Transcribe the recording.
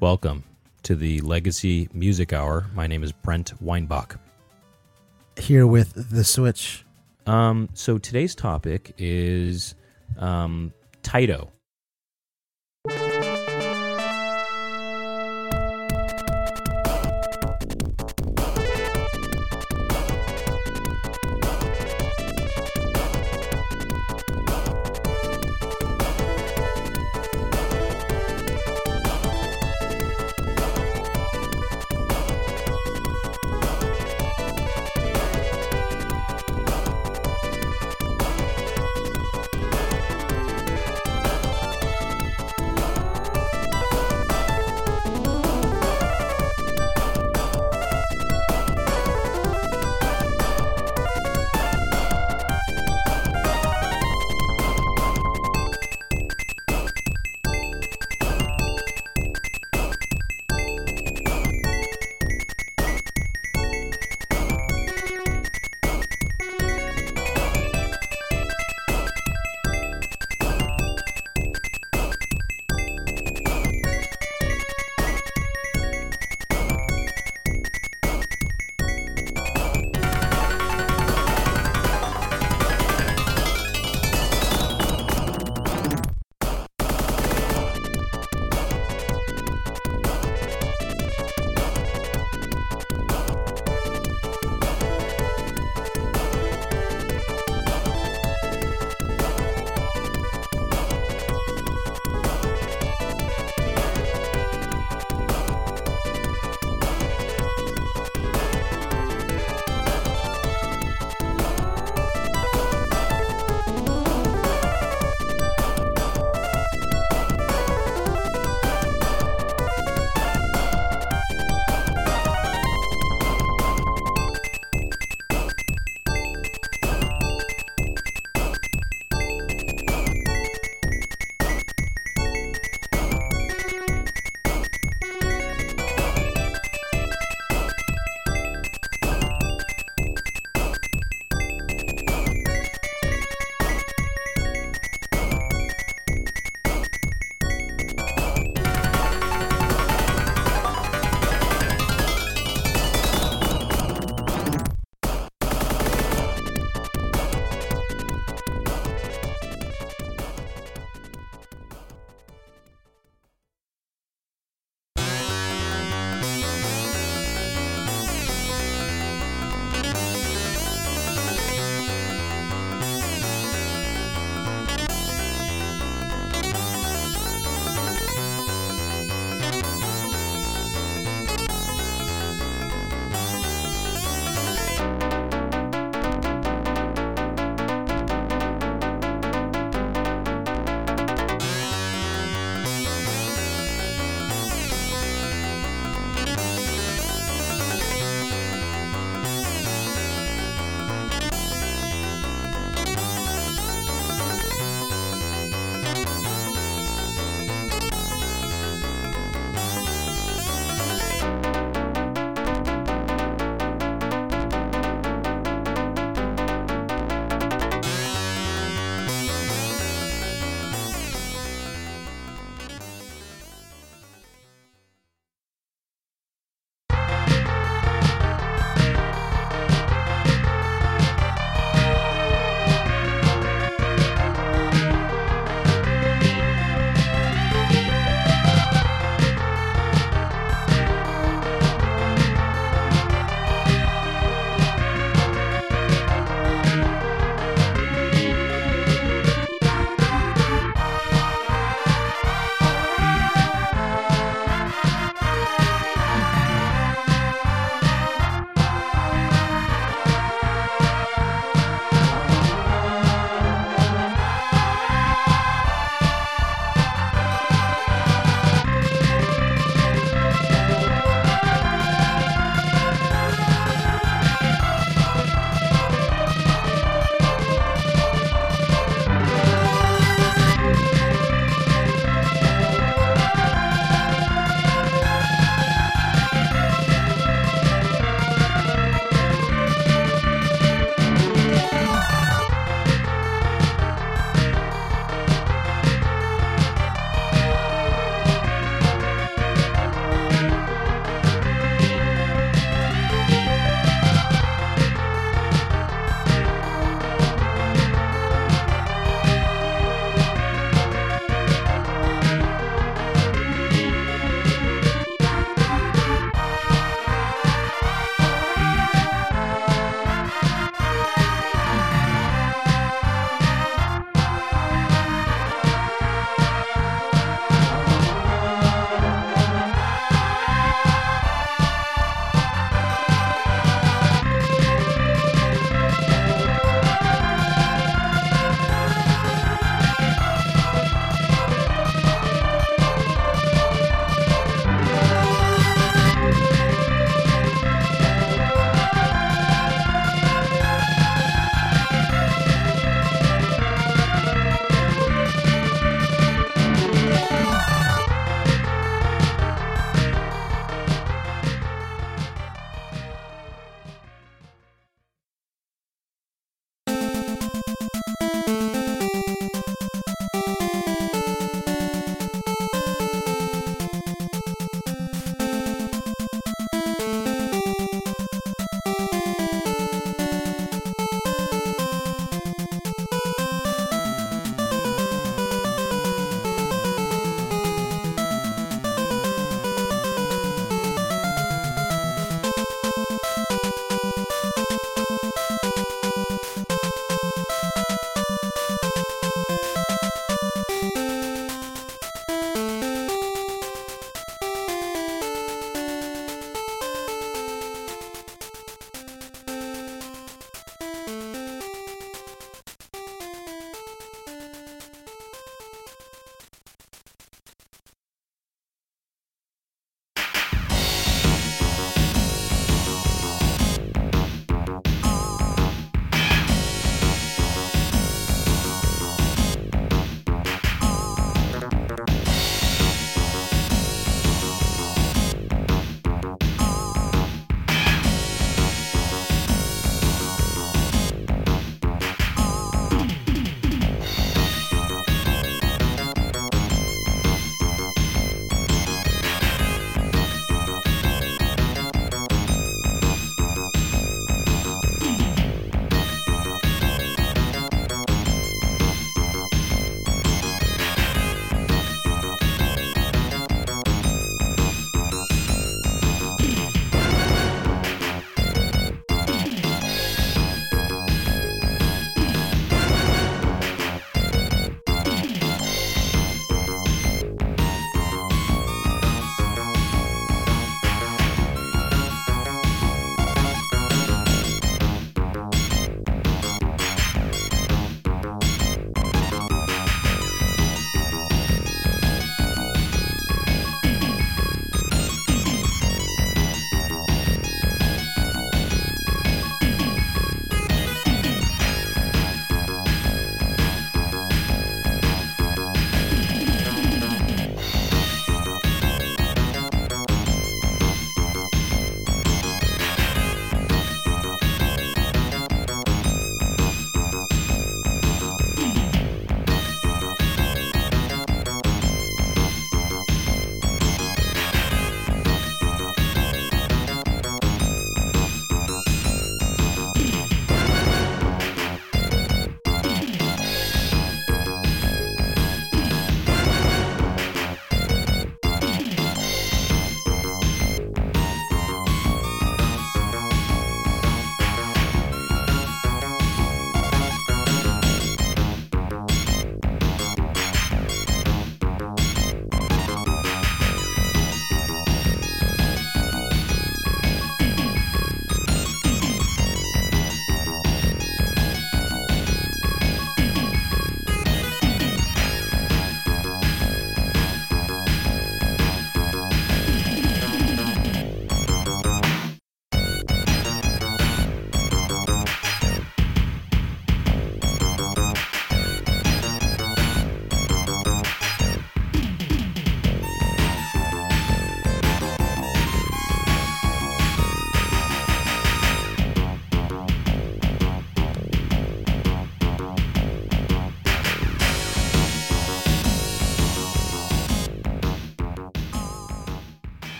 Welcome to the Legacy Music Hour. My name is Brent Weinbach. Here with the Switch. Um, so today's topic is um, Taito.